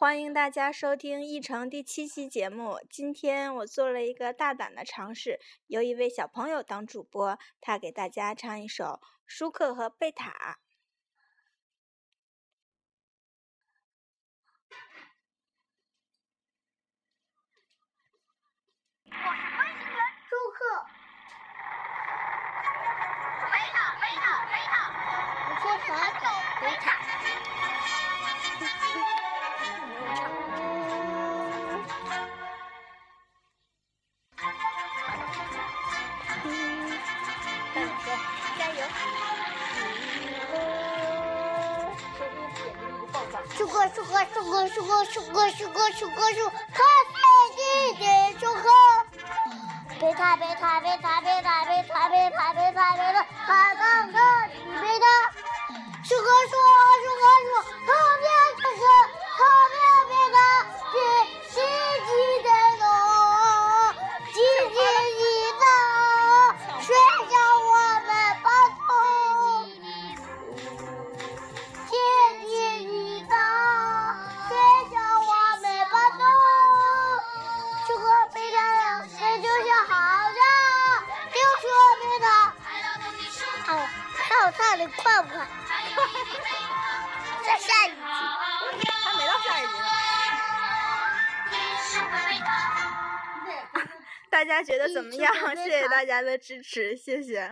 欢迎大家收听《一城》第七期节目。今天我做了一个大胆的尝试，由一位小朋友当主播，他给大家唱一首《舒克和贝塔》。我是飞行员舒克。贝塔，贝塔，贝塔。我是小舒克，舒克，舒克，舒克，舒克，舒克，舒克，舒克，我唱的快不快？再下一集。还没到下一集呢。大家觉得怎么样？谢谢大家的支持，谢谢。